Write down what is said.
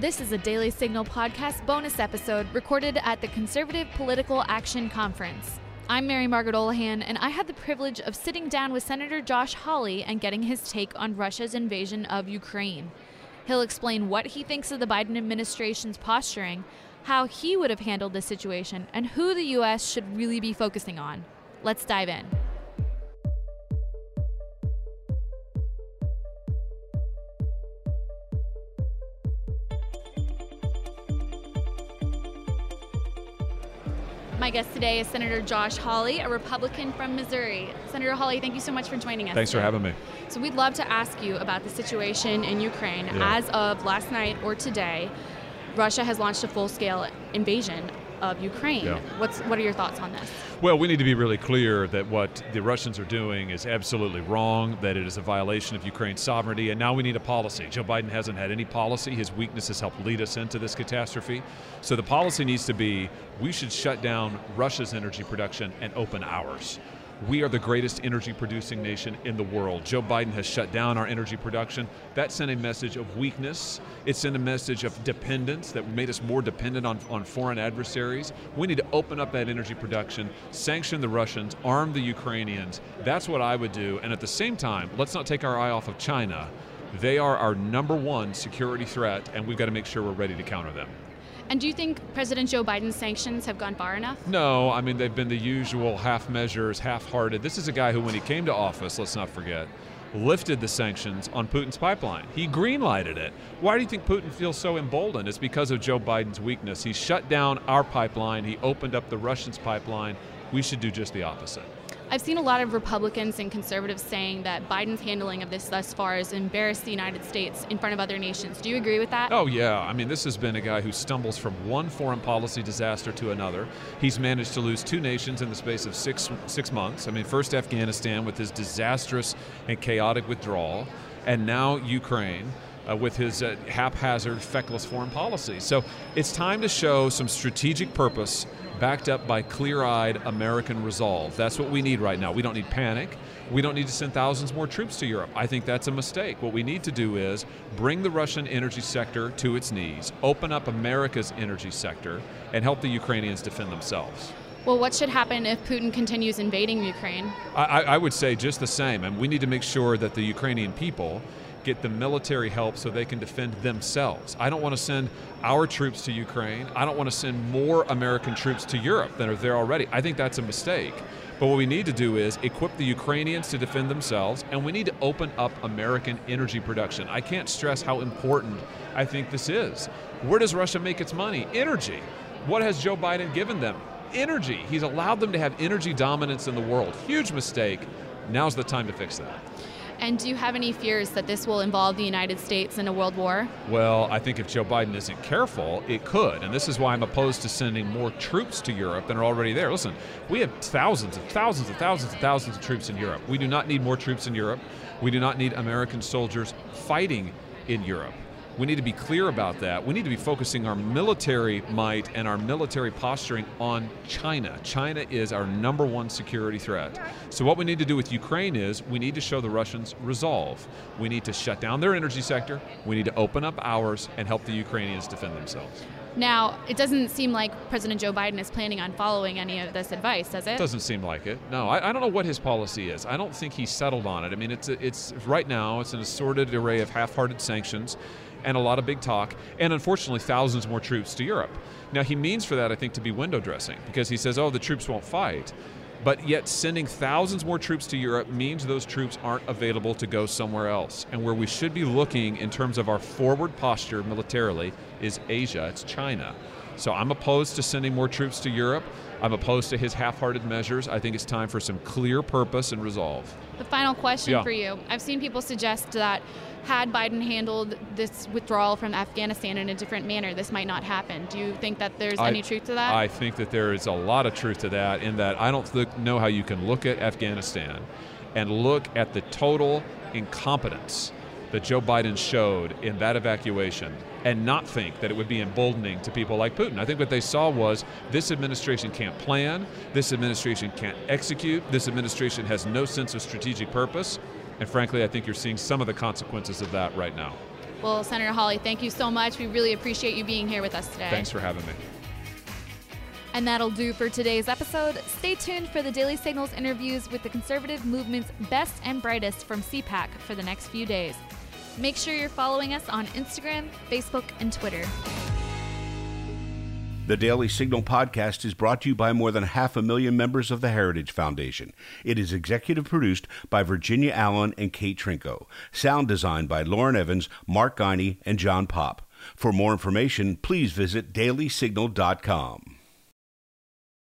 This is a Daily Signal podcast bonus episode recorded at the Conservative Political Action Conference. I'm Mary Margaret Olohan, and I had the privilege of sitting down with Senator Josh Hawley and getting his take on Russia's invasion of Ukraine. He'll explain what he thinks of the Biden administration's posturing, how he would have handled this situation, and who the U.S. should really be focusing on. Let's dive in. My guest today is Senator Josh Hawley, a Republican from Missouri. Senator Hawley, thank you so much for joining us. Thanks today. for having me. So, we'd love to ask you about the situation in Ukraine. Yeah. As of last night or today, Russia has launched a full scale invasion of Ukraine. Yeah. What's, what are your thoughts on this? Well, we need to be really clear that what the Russians are doing is absolutely wrong, that it is a violation of Ukraine's sovereignty, and now we need a policy. Joe Biden hasn't had any policy. His weakness has helped lead us into this catastrophe. So the policy needs to be we should shut down Russia's energy production and open ours. We are the greatest energy producing nation in the world. Joe Biden has shut down our energy production. That sent a message of weakness. It sent a message of dependence that made us more dependent on, on foreign adversaries. We need to open up that energy production, sanction the Russians, arm the Ukrainians. That's what I would do. And at the same time, let's not take our eye off of China. They are our number one security threat, and we've got to make sure we're ready to counter them. And do you think President Joe Biden's sanctions have gone far enough? No, I mean, they've been the usual half measures, half hearted. This is a guy who, when he came to office, let's not forget, lifted the sanctions on Putin's pipeline. He greenlighted it. Why do you think Putin feels so emboldened? It's because of Joe Biden's weakness. He shut down our pipeline, he opened up the Russians' pipeline. We should do just the opposite. I've seen a lot of Republicans and conservatives saying that Biden's handling of this thus far has embarrassed the United States in front of other nations. Do you agree with that? Oh, yeah. I mean, this has been a guy who stumbles from one foreign policy disaster to another. He's managed to lose two nations in the space of six, six months. I mean, first Afghanistan with his disastrous and chaotic withdrawal, and now Ukraine. Uh, with his uh, haphazard, feckless foreign policy. So it's time to show some strategic purpose backed up by clear eyed American resolve. That's what we need right now. We don't need panic. We don't need to send thousands more troops to Europe. I think that's a mistake. What we need to do is bring the Russian energy sector to its knees, open up America's energy sector, and help the Ukrainians defend themselves. Well, what should happen if Putin continues invading Ukraine? I, I I would say just the same. And we need to make sure that the Ukrainian people get the military help so they can defend themselves. I don't want to send our troops to Ukraine. I don't want to send more American troops to Europe than are there already. I think that's a mistake. But what we need to do is equip the Ukrainians to defend themselves, and we need to open up American energy production. I can't stress how important I think this is. Where does Russia make its money? Energy. What has Joe Biden given them? Energy. He's allowed them to have energy dominance in the world. Huge mistake. Now's the time to fix that. And do you have any fears that this will involve the United States in a world war? Well, I think if Joe Biden isn't careful, it could. And this is why I'm opposed to sending more troops to Europe than are already there. Listen, we have thousands and thousands and thousands and thousands of troops in Europe. We do not need more troops in Europe. We do not need American soldiers fighting in Europe. We need to be clear about that. We need to be focusing our military might and our military posturing on China. China is our number one security threat. So, what we need to do with Ukraine is we need to show the Russians resolve. We need to shut down their energy sector. We need to open up ours and help the Ukrainians defend themselves. Now, it doesn't seem like President Joe Biden is planning on following any of this advice, does it? Doesn't seem like it. No, I, I don't know what his policy is. I don't think he's settled on it. I mean, it's a, it's right now it's an assorted array of half-hearted sanctions and a lot of big talk, and unfortunately, thousands more troops to Europe. Now, he means for that, I think, to be window dressing because he says, oh, the troops won't fight. But yet, sending thousands more troops to Europe means those troops aren't available to go somewhere else. And where we should be looking in terms of our forward posture militarily is Asia, it's China. So I'm opposed to sending more troops to Europe. I'm opposed to his half hearted measures. I think it's time for some clear purpose and resolve. The final question Yeah. for you. I've seen people suggest that had Biden handled this withdrawal from Afghanistan in a different manner, this might not happen. Do you think that there's I- any truth to that? I think that there is a lot of truth to that, in that I don't th- know how you can look at Afghanistan and look at the total incompetence that Joe Biden showed in that evacuation and not think that it would be emboldening to people like Putin. I think what they saw was this administration can't plan, this administration can't execute, this administration has no sense of strategic purpose, and frankly, I think you're seeing some of the consequences of that right now. Well, Senator Hawley, thank you so much. We really appreciate you being here with us today. Thanks for having me. And that'll do for today's episode. Stay tuned for the Daily Signals interviews with the conservative movement's best and brightest from CPAC for the next few days. Make sure you're following us on Instagram, Facebook, and Twitter. The Daily Signal podcast is brought to you by more than half a million members of the Heritage Foundation. It is executive produced by Virginia Allen and Kate Trinko. Sound designed by Lauren Evans, Mark Guiney, and John Pop. For more information, please visit dailysignal.com.